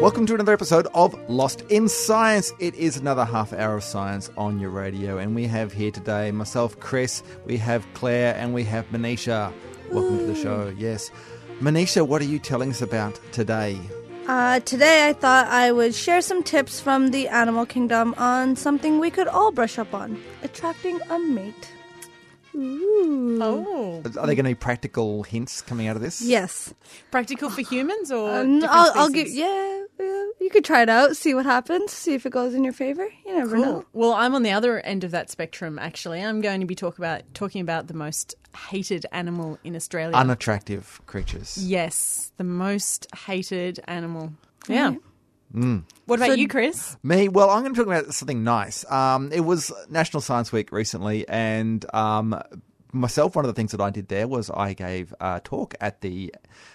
Welcome to another episode of Lost in Science. It is another half hour of science on your radio, and we have here today myself, Chris, we have Claire, and we have Manisha. Welcome to the show. Yes. Manisha, what are you telling us about today? Uh, today, I thought I would share some tips from the animal kingdom on something we could all brush up on attracting a mate. Ooh. Oh, Are there going to be practical hints coming out of this? Yes. practical for humans or uh, no, I'll, I'll give. Yeah, yeah, you could try it out, see what happens, see if it goes in your favor. You never Cool. know. Well, I'm on the other end of that spectrum. Actually, I'm going to be talk about talking about the most hated animal in Australia. Unattractive creatures. yes, the most hated animal. Yeah. Mm. What about So- you, Chris? Me, well, I'm going to talk about something nice. Um, it was National Science Week recently, and um, myself, one of the things that I did there was I gave a talk at the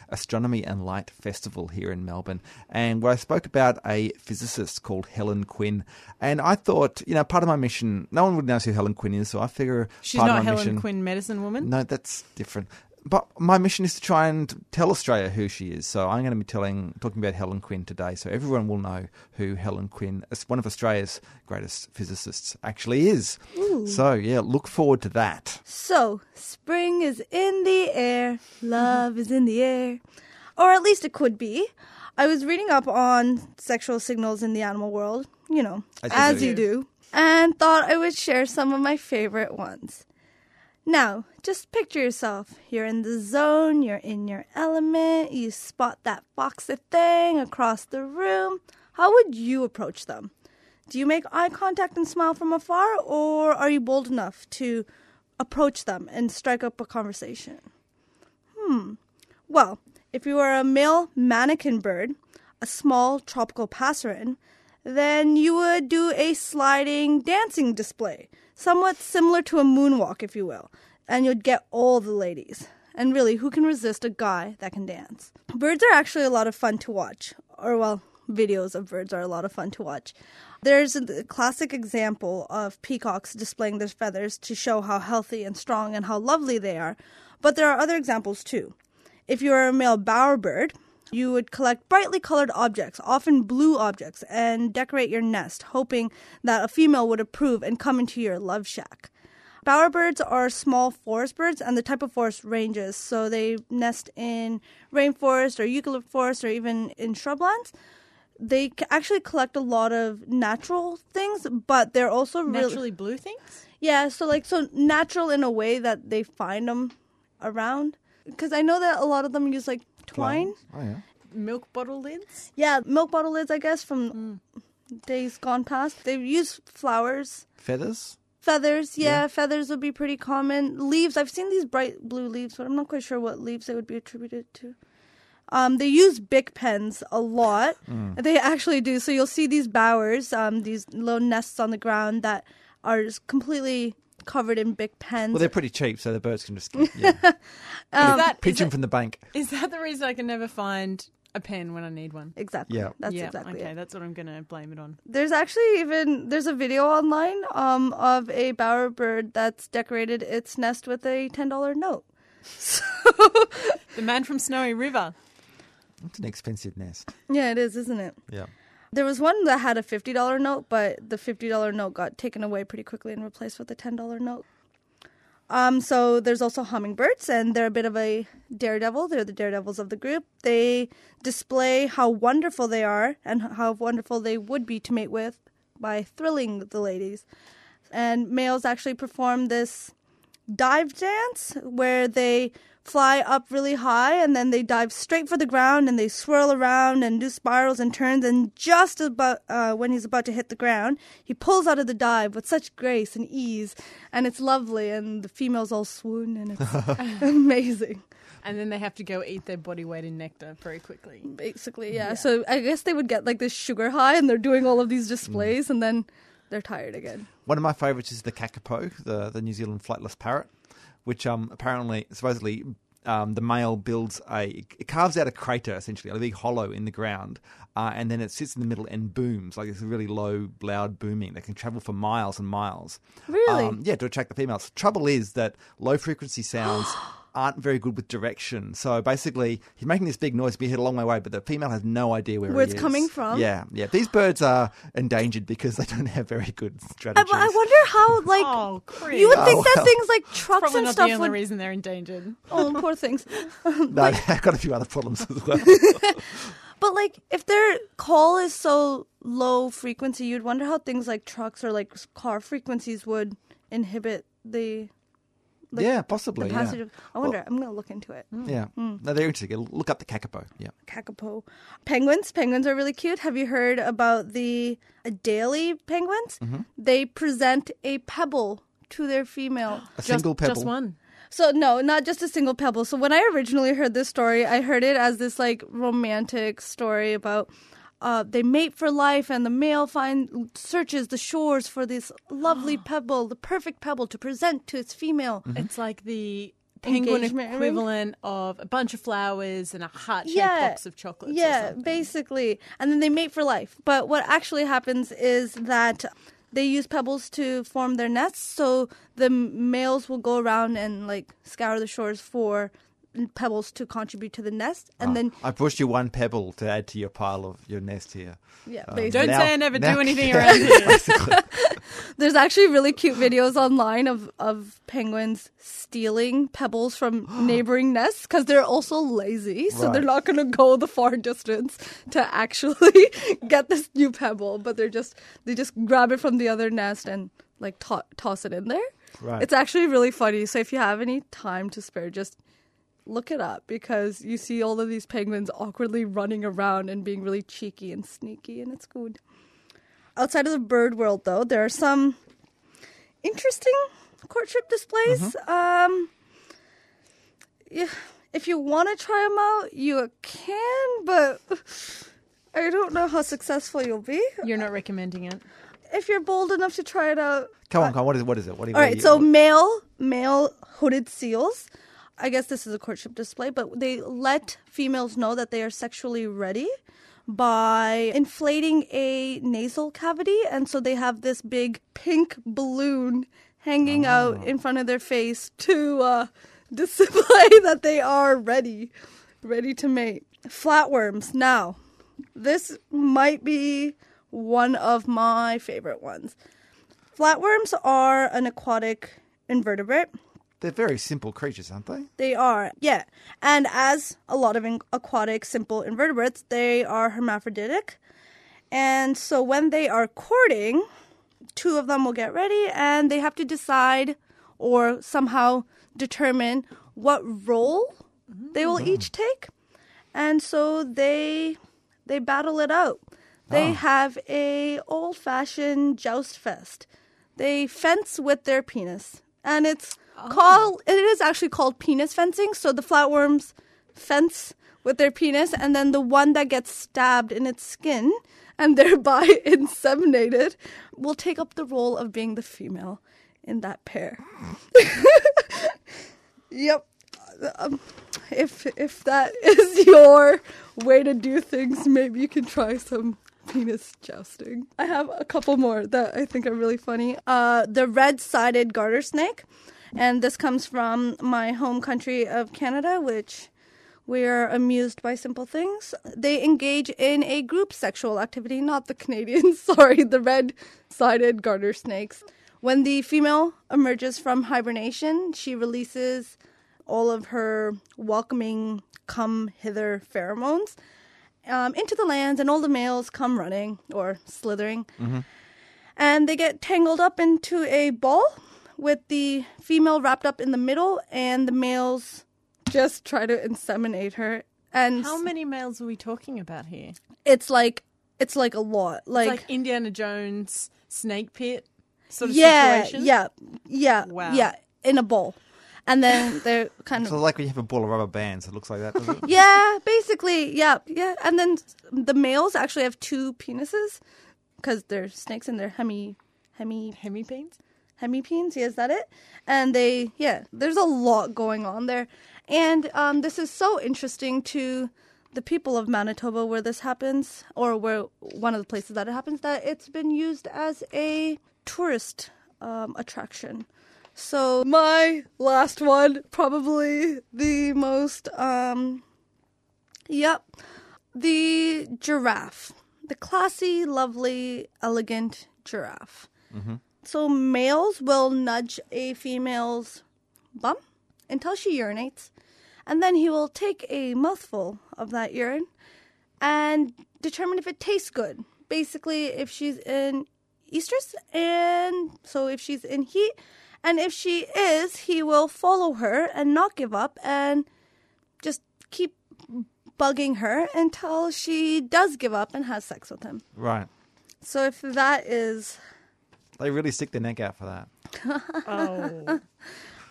Astronomy and Light Festival here in Melbourne, and where I spoke about a physicist called Helen Quinn. And I thought, you know, part of my mission, no one would know who Helen Quinn is, so I figure She's part not of my Helen mission, Quinn, medicine woman. no, that's different. But my mission is to try and tell Australia who she is. So I'm going to be telling, talking about Helen Quinn today, so everyone will know who Helen Quinn, as one of Australia's greatest physicists, actually is. So yeah, look forward to that. So, spring is in the air, love is in the air. Or at least it could be. I was reading up on sexual signals in the animal world, you know, As you as do. you do, and thought I would share some of my favorite ones. Now, just picture yourself. You're in the zone, you're in your element, you spot that foxy thing across the room. How would you approach them? Do you make eye contact and smile from afar, or are you bold enough to approach them and strike up a conversation? Hmm. Well, if you are a male manakin bird, a small tropical passerine, then you would do a sliding dancing display, somewhat similar to a moonwalk, if you will, and you'd get all the ladies. And really, who can resist a guy that can dance? Birds are actually a lot of fun to watch, or well, videos of birds are a lot of fun to watch. There's a classic example of peacocks displaying their feathers to show how healthy and strong and how lovely they are, but there are other examples too. If you are a male bowerbird, you would collect brightly colored objects, often blue objects, and decorate your nest, hoping that a female would approve and come into your love shack. Bowerbirds are small forest birds, and the type of forest ranges. So they nest in rainforest or eucalypt forest or even in shrublands. They actually collect a lot of natural things, but they're also really Naturally blue things. yeah, so like so natural in a way that they find them around. Because I know that a lot of them use like twine. Oh yeah. Milk bottle lids. Yeah, milk bottle lids, I guess, from days gone past. They use flowers, Feathers. feathers. Yeah, feathers would be pretty common. Leaves. I've seen these bright blue leaves, but I'm not quite sure what leaves they would be attributed to. Um, they use Bic pens a lot. They actually do. So you'll see these bowers, um, these little nests on the ground that are just completely covered in Bic pens. Well, they're pretty cheap, so the birds can just yeah, is that, pigeon is, that, from the bank. is that the reason I can never find a pen when I need one? Exactly. Yeah. That's yeah, exactly okay, it. that's what I'm going to blame it on. There's actually even there's a video online um of a bowerbird that's decorated its nest with a ten dollar note. So The man from Snowy River. It's an expensive nest. Yeah, it is, isn't it? Yeah. There was one that had a fifty dollar note, but the fifty dollar note got taken away pretty quickly and replaced with a ten dollar note. Um, so there's also hummingbirds, and they're a bit of a daredevil. They're the daredevils of the group. They display how wonderful they are and how wonderful they would be to mate with by thrilling the ladies. And males actually perform this dive dance where they fly up really high and then they dive straight for the ground and they swirl around and do spirals and turns and just about uh, when he's about to hit the ground he pulls out of the dive with such grace and ease and it's lovely and the females all swoon and it's amazing And then they have to go eat their body weight in nectar very quickly. Basically, yeah. So I guess they would get like this sugar high, and they're doing all of these Mm. displays, and then they're tired again. One of my favourites is the kakapo, the the New Zealand flightless parrot, which um apparently supposedly um, the male builds a it carves out a crater essentially a big hollow in the ground, uh, and then it sits in the middle and booms like it's a really low, loud booming that can travel for miles and miles. Really? Um, yeah, to attract the females. Trouble is that low frequency sounds. Aren't very good with direction, so basically he's making this big noise, be heard a long way away, but the female has no idea where, Where he it's is. coming from? Yeah, yeah. These birds are endangered because they don't have very good I, strategies. I wonder how like Oh, you would think Oh, that well. things like trucks Probably and not stuff the only would. reason they're endangered. Oh, poor things. No, they've got a few other problems as well. But like, if their call is so low frequency, you'd wonder how things like trucks or like car frequencies would inhibit the Like, yeah, the possibly. passage yeah. of. I wonder. I'm gonna look into it. yeah. Mm. Mm. No, they're interesting. Look up the kakapo. Yeah. Kakapo. Penguins. Penguins are really cute. Have you heard about the uh, Adélie penguins? Mm-hmm. They present a pebble to their female. A single pebble. Just one. So no, not just a single pebble. So when I originally heard this story, I heard it as this like romantic story about uh, they mate for life, and the male find searches the shores for this lovely pebble, the perfect pebble to present to its female. It's like the penguin Engagement ring? equivalent of a bunch of flowers and a heart-shaped Yeah. box of chocolates. Yeah, something. basically. And then they mate for life. But what actually happens is that they use pebbles to form their nests. So the males will go around and like scour the shores for pebbles to contribute to the nest. And Oh, then, I pushed you one pebble to add to your pile of your nest here. yeah, Um. Don't Now- say I never now- do anything yeah, around here. There's actually really cute videos online of, of penguins stealing pebbles from neighboring nests because they're also lazy. So they're not going to go the far distance to actually get this new pebble, but they're just they just grab it from the other nest and like to- toss it in there. Right. It's actually really funny. So if you have any time to spare, just look it up because you see all of these penguins awkwardly running around and being really cheeky and sneaky, and it's good. Outside of the bird world, though, there are some interesting courtship displays. Um, yeah, if you want to try them out, you can, but I don't know how successful you'll be. You're not recommending it. If you're bold enough to try it out, come on, come on. What is it? What is it? What do you, all what right, you- so what- male male hooded seals. I guess this is a courtship display, but they let females know that they are sexually ready by inflating a nasal cavity, and so they have this big pink balloon hanging out in front of their face to uh, display that they are ready, ready to mate. Flatworms. Now, this might be one of my favorite ones. Flatworms are an aquatic invertebrate. They're very simple creatures, aren't they? They are, yeah. And as a lot of aquatic simple invertebrates, they are hermaphroditic. And so when they are courting, two of them will get ready and they have to decide or somehow determine what role they will mm-hmm. each take. And so they they battle it out. They ah. have a old-fashioned joust fest. They fence with their penis. And it's called it is actually called penis fencing. So the flatworms fence with their penis and then the one that gets stabbed in its skin and thereby inseminated will take up the role of being the female in that pair. yep. Um, if if that is your way to do things, maybe you can try some penis jousting. I have a couple more that I think are really funny. Uh, the red-sided garter snake, and this comes from my home country of Canada, which we are amused by simple things. They engage in a group sexual activity, not the Canadians, sorry, the red sided garter snakes. When the female emerges from hibernation, she releases all of her welcoming come hither pheromones um, into the lands, and all the males come running or slithering. And they get tangled up into a ball with the female wrapped up in the middle, and the males just try to inseminate her. And How many males are we talking about here? it's like it's like a lot. It's Like, like Indiana Jones snake pit sort of yeah, situation. yeah, yeah, Wow. yeah, in a bowl. and then they're kind of So like when you have a ball of rubber bands, it looks like that, does it? yeah, basically, yeah, yeah. And then the males actually have two penises because they're snakes and they're hemi hemi hemi Hemipenes? Hemipenes. Yeah, is that it? And they, yeah, there's a lot going on there. And um, this is so interesting to the people of Manitoba where this happens, or where one of the places that it happens, that it's been used as a tourist um, attraction. So my last one, probably the most, um, yep, the giraffe, the classy, lovely, elegant giraffe. So males will nudge a female's bum until she urinates, and then he will take a mouthful of that urine and determine if it tastes good. Basically, if she's in estrus, and so if she's in heat, and if she is, he will follow her and not give up and just keep bugging her until she does give up and has sex with him. Right. So if that is They really stick their neck out for that. Oh.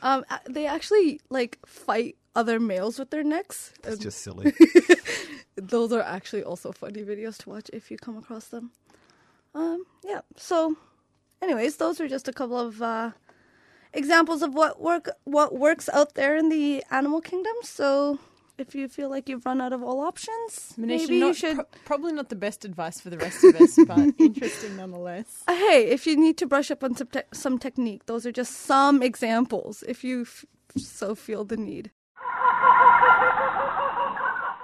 Um, they actually like fight other males with their necks. It's just silly. those are actually also funny videos to watch if you come across them. Um, yeah. So, anyways, those are just a couple of uh, examples of what work what works out there in the animal kingdom. So, if you feel like you've run out of all options, Manisha, maybe not, you should. pro- probably not the best advice for the rest of us, but interesting nonetheless. Uh, hey, if you need to brush up on some, te- some technique, those are just some examples. If you f- so feel the need.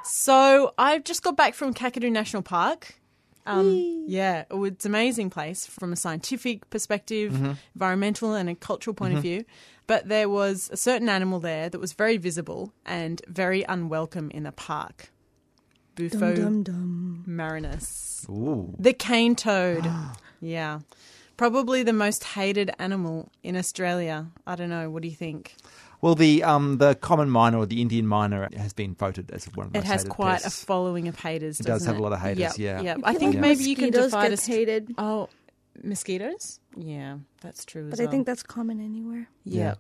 So I've just got back from Kakadu National Park. Um, yeah, it's an amazing place from a scientific perspective, environmental and a cultural point of view. But there was a certain animal there that was very visible and very unwelcome in the park. Bufo dum. marinus. Ooh. The cane toad. yeah. Probably the most hated animal in Australia. I don't know. What do you think? Well, the um the common myna or the Indian myna has been voted as one of the It most has hated quite pests. a following of haters. It does doesn't have a lot of haters, Yep, yeah. yep. I I think like maybe you can mosquitoes divide get us. hated, Oh, mosquitoes? Yeah, that's true as but well. I think that's common anywhere. yeah. Yeah.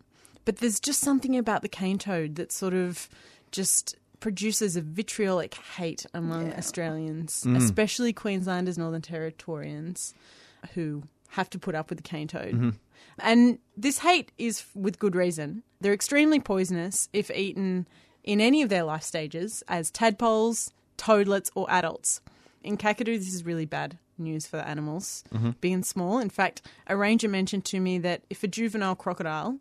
But there's just something about the cane toad that sort of just produces a vitriolic hate among Yeah. Australians, Mm. especially Queenslanders, Northern Territorians, who have to put up with the cane toad. Mm-hmm. And this hate is with good reason. They're extremely poisonous if eaten in any of their life stages as tadpoles, toadlets, or adults. In Kakadu, this is really bad news for the animals, mm-hmm. big and small. In fact, a ranger mentioned to me that if a juvenile crocodile,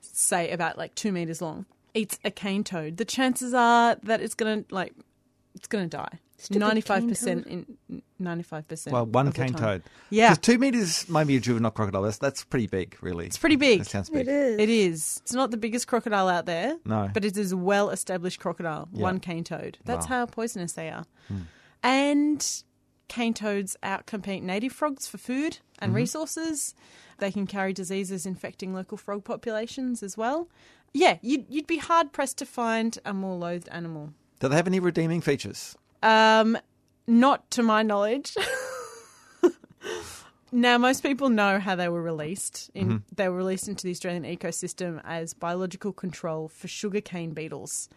say about like two meters long, eats a cane toad, the chances are that it's gonna like it's gonna die. Ninety-five percent in ninety-five percent. Well, one cane time. toad. Yeah. 'Cause two meters maybe a juvenile crocodile. That's, that's pretty big, really. It's pretty big. That sounds big. It is. It is. It's not the biggest crocodile out there. No. But it is a well established crocodile, Yeah. one cane toad. That's Wow. how poisonous they are. Hmm. And cane toads outcompete native frogs for food and resources. They can carry diseases infecting local frog populations as well. Yeah, you'd, you'd be hard pressed to find a more loathed animal. Do they have any redeeming features? Um, not to my knowledge. now, most people know how they were released. In, They were released into the Australian ecosystem as biological control for sugarcane beetles.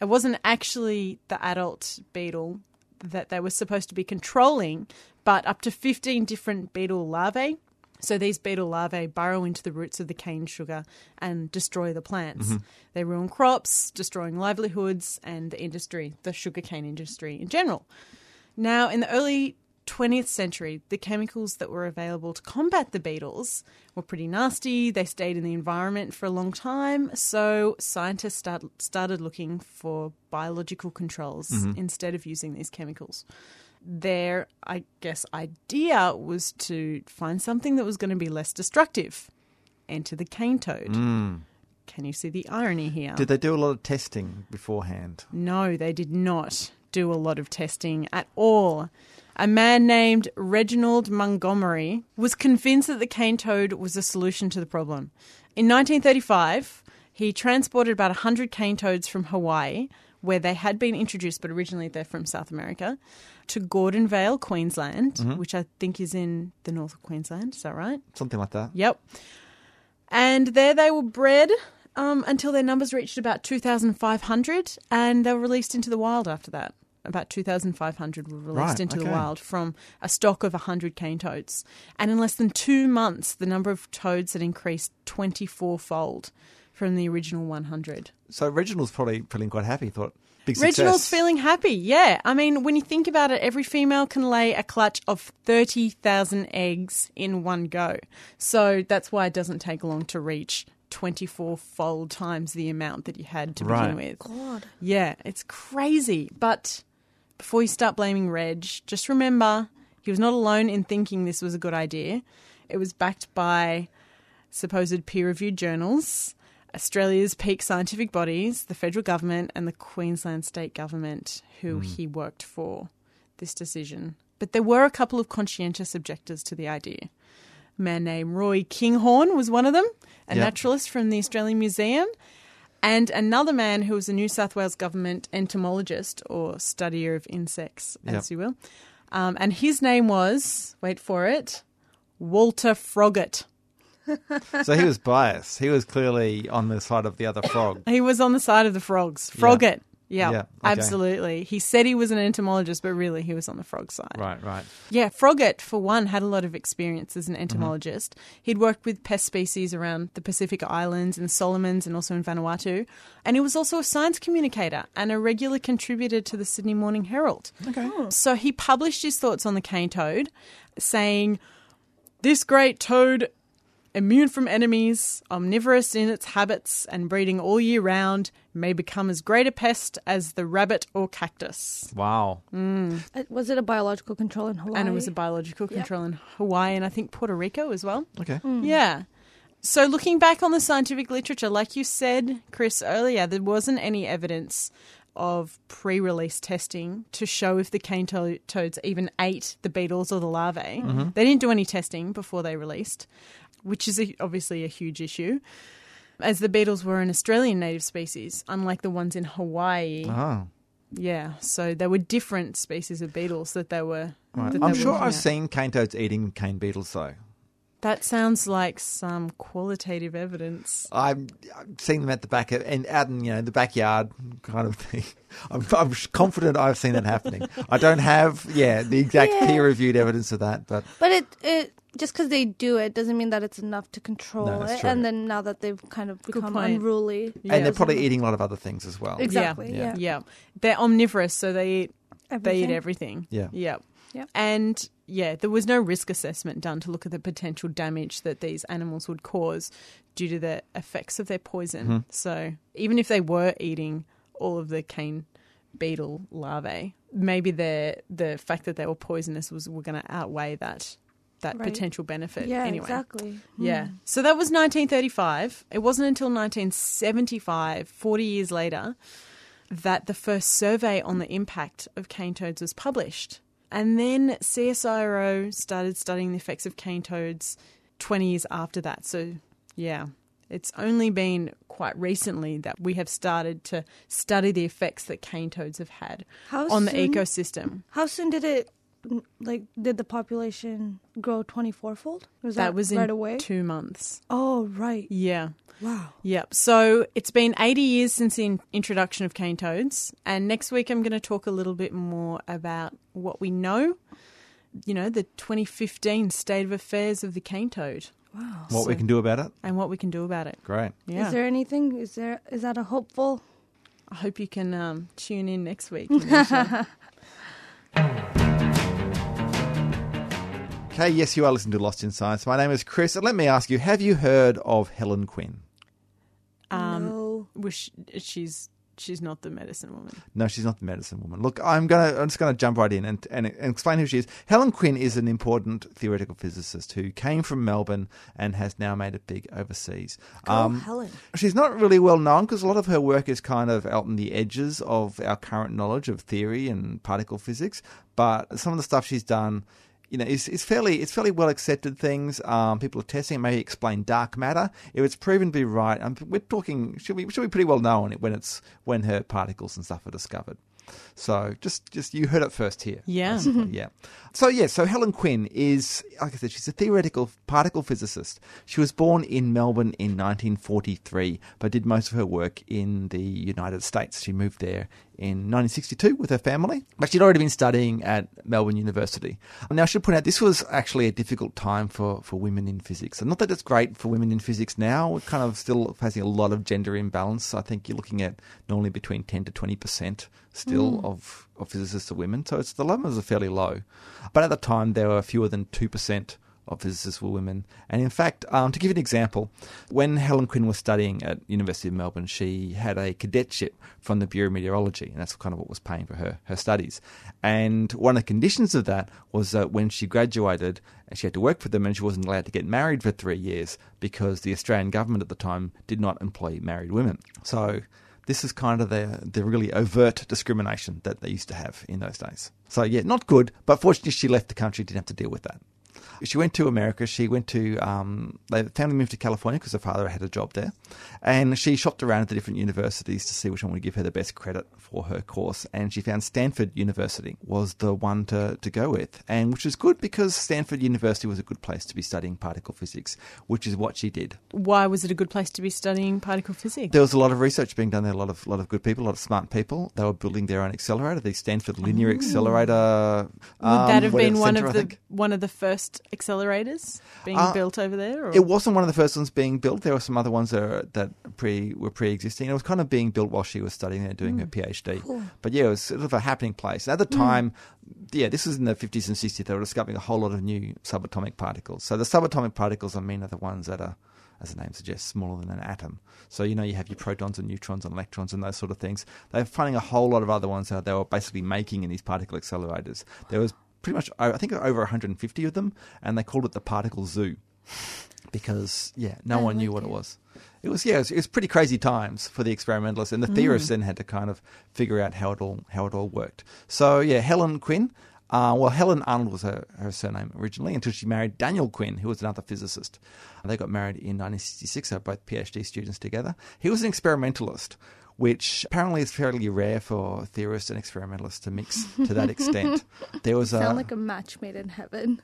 It wasn't actually the adult beetle that they were supposed to be controlling, but up to 15 different beetle larvae. So these beetle larvae burrow into the roots of the cane sugar and destroy the plants. Mm-hmm. They ruin crops, destroying livelihoods and the industry, the sugarcane industry in general. Now, in the early 20th century, the chemicals that were available to combat the beetles were pretty nasty. They stayed in the environment for a long time. So scientists start, started looking for biological controls mm-hmm. instead of using these chemicals. Their, I guess, idea was to find something that was going to be less destructive. Enter the cane toad. Mm. Can you see the irony here? Did they do a lot of testing beforehand? No, they did not do a lot of testing at all. A man named Reginald Mungomery was convinced that the cane toad was a solution to the problem. In 1935, he transported about 100 cane toads from Hawaii, where they had been introduced, but originally they're from South America, to Gordonvale, Queensland, which I think is in the north of Queensland. Is that right? Something like that. Yep. And there they were bred um, until their numbers reached about 2,500, and they were released into the wild after that. About 2,500 were released Right, into the wild from a stock of 100 cane toads. And in less than two months, the number of toads had increased 24 fold from the original 100. So Reginald's probably feeling quite happy. Thought big success. Reginald's feeling happy, yeah. I mean, when you think about it, every female can lay a clutch of 30,000 eggs in one go. So that's why it doesn't take long to reach 24 fold times the amount that you had to Right. begin with. God. Yeah, it's crazy. But before you start blaming Reg, just remember he was not alone in thinking this was a good idea. It was backed by supposed peer reviewed journals, Australia's peak scientific bodies, the federal government, and the Queensland state government who hmm. he worked for this decision. But there were a couple of conscientious objectors to the idea. A man named Roy Kinghorn was one of them, a Yep. naturalist from the Australian Museum, and another man who was a New South Wales government entomologist or studier of insects, as Yep. you will. Um, and his name was, wait for it, Walter Froggatt. So he was biased. He was clearly on the side of the other frog. He was on the side of the frogs. Yeah. Froggatt. Yeah, Yeah, okay. absolutely. He said he was an entomologist, but really he was on the frog side. Right, right. Yeah, Froggatt, for one, had a lot of experience as an entomologist. Mm-hmm. He'd worked with pest species around the Pacific Islands and Solomons and also in Vanuatu. And he was also a science communicator and a regular contributor to the Sydney Morning Herald. Okay. So he published his thoughts on the cane toad, saying, This great toad, immune from enemies, omnivorous in its habits, and breeding all year round, may become as great a pest as the rabbit or cactus. Wow. Mm. Uh, Was it a biological control in Hawaii? And it was a biological control in Hawaii and I think Puerto Rico as well. Okay. Hmm. Yeah. So looking back on the scientific literature, like you said, Chris, earlier, there wasn't any evidence of pre-release testing to show if the cane to- toads even ate the beetles or the larvae. Mm-hmm. They didn't do any testing before they released, which is a, obviously a huge issue. As the beetles were an Australian native species, unlike the ones in Hawaii. Oh. Yeah, so there were different species of beetles that they were. Right. that I'm were sure looking I've at. seen cane toads eating cane beetles, though. That sounds like some qualitative evidence. I've, I've seen them at the back of, and out in you know the backyard kind of thing. I'm, I'm confident I've seen that happening. I don't have yeah the exact Yeah. peer reviewed evidence of that, but But it it just because they do it doesn't mean that it's enough to control No, that's it. true. And then now that they've kind of become point. unruly, and they're probably eating a lot of other things as well. exactly. Yeah. Yeah. Yeah, they're omnivorous, so they eat they eat Everything. everything. Yeah. Yep. Yep. And yeah, there was no risk assessment done to look at the potential damage that these animals would cause due to the effects of their poison. Mm-hmm. So even if they were eating all of the cane beetle larvae, maybe the the fact that they were poisonous was were going to outweigh that that Right. potential benefit. Yeah, anyway. exactly. Yeah. Hmm. So that was 1935. It wasn't until 1975, 40 years later, that the first survey on the impact of cane toads was published. And then CSIRO started studying the effects of cane toads 20 years after that. So, yeah, it's only been quite recently that we have started to study the effects that cane toads have had How on the ecosystem. How soon did it, like, did the population grow 24 fold? Was that, That was in right away? two months. oh, right. Yeah. Wow. Yep. So it's been 80 years since the introduction of cane toads. And next week, I'm going to talk a little bit more about what we know. You know, the 2015 state of affairs of the cane toad Wow. What we can do about it? and what we can do about it. Great. Yeah. Is there anything? Is there? Is that a hopeful? I hope you can um, tune in next week. Anisha. Okay, yes, you are listening to Lost in Science. My name is Chris, and let me ask you: Have you heard of Helen Quinn? um, no. wish she's she's not the medicine woman. No, she's not the medicine woman. Look, I'm gonna I'm just gonna jump right in and, and, and explain who she is. Helen Quinn is an important theoretical physicist who came from Melbourne and has now made it big overseas. Go Helen. She's not really well known because a lot of her work is kind of out on the edges of our current knowledge of theory and particle physics. But some of the stuff she's done, you know, is, is fairly it's fairly well accepted things. Um, people are testing. it, Maybe explain dark matter if it's proven to be right. Um, we're talking should be should be pretty well known when it's when her particles and stuff are discovered. So just, just you heard it first here. Yeah. Mm-hmm. yeah. So yeah, so Helen Quinn is, like I said, she's a theoretical particle physicist. She was born in Melbourne in 1943, but did most of her work in the United States. She moved there in 1962 with her family, but she'd already been studying at Melbourne University. Now, I should point out this was actually a difficult time for, for women in physics. And not that it's great for women in physics now, we're kind of still facing a lot of gender imbalance. I think you're looking at normally between 10 to 20% still of, of physicists are women. So it's, the numbers are fairly low. But at the time, there were fewer than 2% of physicists were women. And in fact, um, to give you an example, when Helen Quinn was studying at University of Melbourne, she had a cadetship from the Bureau of Meteorology, and that's kind of what was paying for her, her studies. And one of the conditions of that was that when she graduated, she had to work for them and she wasn't allowed to get married for three years because the Australian government at the time did not employ married women. So this is kind of the the really overt discrimination that they used to have in those days. So yeah, not good. But fortunately, she left the country, didn't have to deal with that. She went to America. She went to um, the family moved to California because her father had a job there, and she shopped around at the different universities to see which one would give her the best credit for her course. And she found Stanford University was the one to, to go with, and which was good because Stanford University was a good place to be studying particle physics, which is what she did. Why was it a good place to be studying particle physics? There was a lot of research being done there, a lot of lot of good people, a lot of smart people. They were building their own accelerator, the Stanford Linear Accelerator. Would um, that have been one centre, I of the one of the first accelerators being Uh, built over there? Or? It wasn't one of the first ones being built. There were some other ones that, are, that pre were pre-existing. It was kind of being built while she was studying there, doing her PhD. But yeah, it was sort of a happening place. At the time, yeah, this was in the 50s and 60s. They were discovering a whole lot of new subatomic particles. So the subatomic particles, I mean, are the ones that are, as the name suggests, smaller than an atom. So you know, you have your protons and neutrons and electrons and those sort of things. They're finding a whole lot of other ones that they were basically making in these particle accelerators. There was pretty much, I think, over 150 of them, and they called it the particle zoo because yeah, no I one knew what it it. was. It was yeah, it was, it was pretty crazy times for the experimentalists, and the theorists then had to kind of figure out how it all how it all worked. So yeah, Helen Quinn. Uh, well, Helen Arnold was her, her surname originally until she married Daniel Quinn, who was another physicist. They got married in 1966, so both PhD students together. He was an experimentalist, which apparently is fairly rare for theorists and experimentalists to mix to that extent. There was a, Sound like a match made in heaven.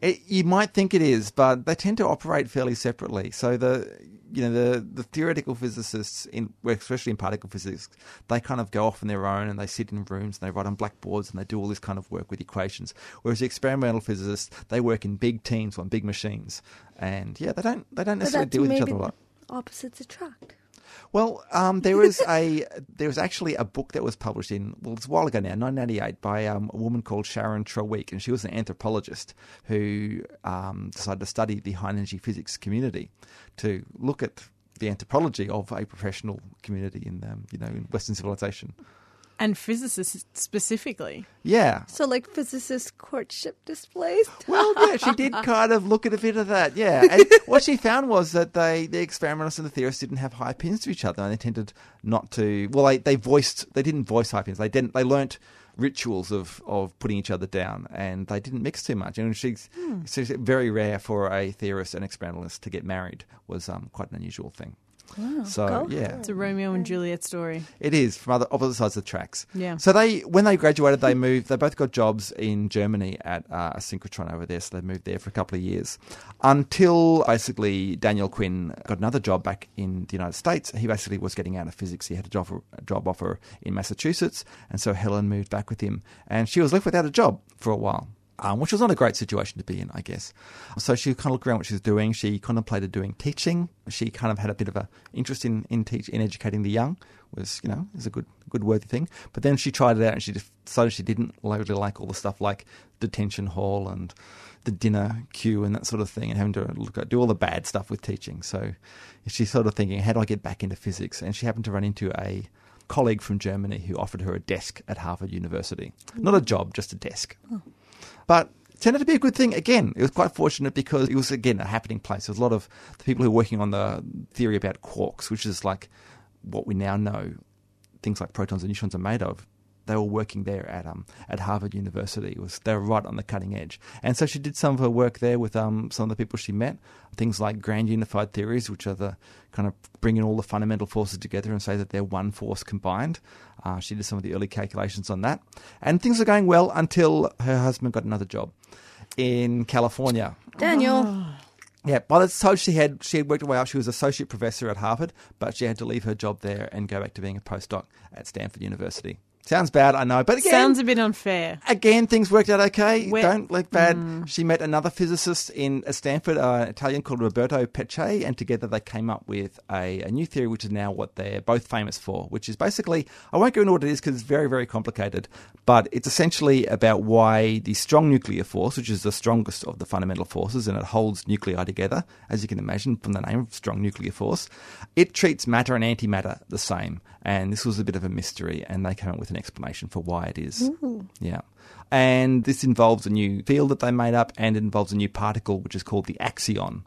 it, you might think it is, but they tend to operate fairly separately. So the you know the the theoretical physicists in especially in particle physics, they kind of go off on their own and they sit in rooms and they write on blackboards and they do all this kind of work with equations. Whereas the experimental physicists, they work in big teams on big machines, and yeah, they don't they don't necessarily deal with each other a lot. opposites attract. Well, um, there was a there was actually a book that was published in well, it's a while ago now, 1998, by um, a woman called Sharon Traweek, and she was an anthropologist who um, decided to study the high energy physics community to look at the anthropology of a professional community in um, you know in Western civilization. And physicists specifically. Yeah. So, like physicist courtship displays. Well, yeah, she did kind of look at a bit of that, yeah. And what she found was that they, the experimentalists and the theorists didn't have high opinions to each other, and they tended not to. Well, they, they voiced, they didn't voice high opinions. They didn't. They learnt rituals of, of putting each other down, and they didn't mix too much. And she's, so it's very rare for a theorist and experimentalist to get married. Was um, quite an unusual thing. So go yeah, It's a Romeo and Juliet story. it is from other opposite sides of the tracks. Yeah. So they, when they graduated, they moved. They both got jobs in Germany at uh, a synchrotron over there. So they moved there for a couple of years, until basically Daniel Quinn got another job back in the United States. He basically was getting out of physics. He had a job, a job offer in Massachusetts, and so Helen moved back with him, and she was left without a job for a while um, which was not a great situation to be in, I guess. So she kind of looked around what she was doing. She contemplated doing teaching. She kind of had a bit of a interest in in, teach, in educating the young. Was you know is a good good worthy thing. But then she tried it out and she decided she didn't really like all the stuff like detention hall and the dinner queue and that sort of thing, and having to look at do all the bad stuff with teaching. So she's sort of thinking, how do I get back into physics? And she happened to run into a colleague from Germany who offered her a desk at Harvard University. Not a job, just a desk. But it turned out to be a good thing. Again, it was quite fortunate because it was, again, a happening place. There was a lot of the people who were working on the theory about quarks, which is like what we now know things like protons and neutrons are made of. They were working there at um at Harvard University. It was they were right on the cutting edge, and so she did some of her work there with um some of the people she met. Things like grand unified theories, which are the kind of bringing all the fundamental forces together and say that they're one force combined. Uh, she did some of the early calculations on that, and things were going well until her husband got another job in California. Daniel. Yeah, by the time she had she had worked her way up, she was associate professor at Harvard, but she had to leave her job there and go back to being a postdoc at Stanford University. Sounds bad, I know, but again, Sounds a bit unfair. again, things worked out okay. Where- Don't look bad. She met another physicist in at Stanford, uh, an Italian called Roberto Peccei, and together they came up with a, a new theory, which is now what they're both famous for, which is basically, I won't go into what it is because it's very, very complicated, but it's essentially about why the strong nuclear force, which is the strongest of the fundamental forces, and it holds nuclei together, as you can imagine from the name of strong nuclear force, it treats matter and antimatter the same. And this was a bit of a mystery, and they came up with an explanation for why it is. Yeah. And this involves a new field that they made up, and it involves a new particle, which is called the axion.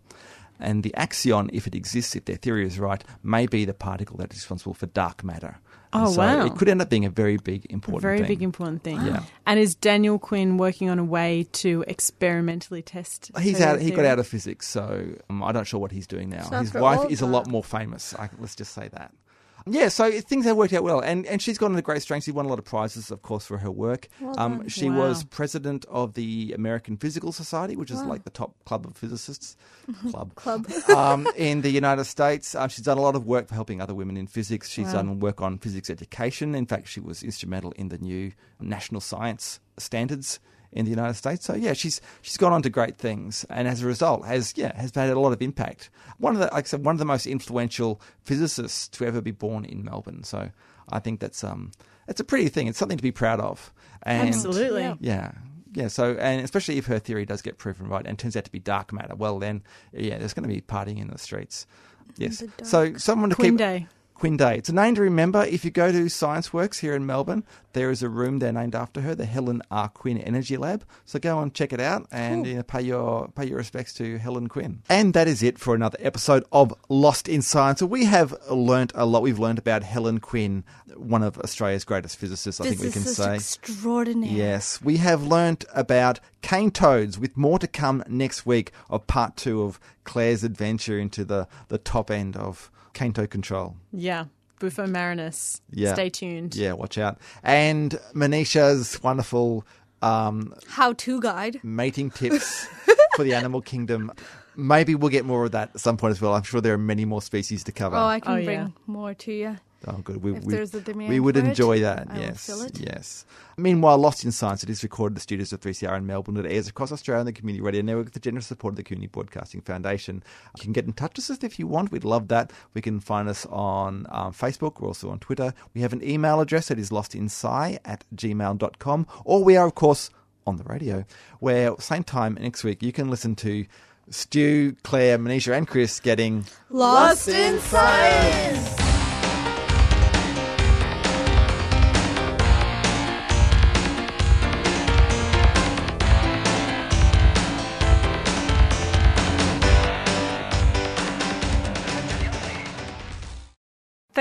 And the axion, if it exists, if their theory is right, may be the particle that is responsible for dark matter. And Oh, so wow. It could end up being a very big, A important very thing. big important thing. Yeah. And is Daniel Quinn working on a way to experimentally test? He's out. He got out of physics, so um, I'm not sure what he's doing now. His wife is a lot more famous. I, let's just say that. Yeah, so things have worked out well, and and she's gotten a great strength. She won a lot of prizes, of course, for her work. um, she Wow. was president of the American Physical Society, which is like the top club of physicists club. Club. um, in the United States. Uh, she's done a lot of work for helping other women in physics. She's Wow. done work on physics education. In fact, she was instrumental in the new national science standards in the United States. So yeah, she's she's gone on to great things, and as a result, has yeah has had a lot of impact. One of the like I said, one of the most influential physicists to ever be born in Melbourne. So I think that's um it's a pretty thing. It's something to be proud of. And Absolutely. Yeah. yeah. Yeah, so and especially if her theory does get proven right and turns out to be dark matter, well then, yeah, there's going to be partying in the streets. Yes. The dark- So someone to Quinn keep Day. Quinn Day. It's a name to remember. If you go to Scienceworks here in Melbourne, there is a room there named after her, the Helen R. Quinn Energy Lab. So go and check it out and you uh, know, pay your pay your respects to Helen Quinn. And that is it for another episode of Lost in Science. So we have learnt a lot. We've learned about Helen Quinn, one of Australia's greatest physicists. I think we can say. Extraordinary. Yes, we have learnt about cane toads with more to come next week of part two of Claire's adventure into the, the top end of cane toad control. Yeah. Bufo Marinus. Yeah. Stay tuned. Yeah, watch out. And Manisha's wonderful um, How to guide. mating tips for the animal kingdom. Maybe we'll get more of that at some point as well. I'm sure there are many more species to cover. Oh, I can Oh, bring yeah. more to you. Oh, good. We, If we, there's a demand we would for it, enjoy that. I will yes. it. Yes. Meanwhile, Lost in Science, it is recorded at the studios of 3CR in Melbourne. It airs across Australia on the Community Radio Network with the generous support of the Community Broadcasting Foundation. You can get in touch with us if you want. We'd love that. We can find us on um, Facebook. We're also on Twitter. We have an email address that is lostinsci at gmail.com. Or we are, of course, on the radio, where same time next week you can listen to Stu, Claire, Manisha, and Chris getting Lost in Science.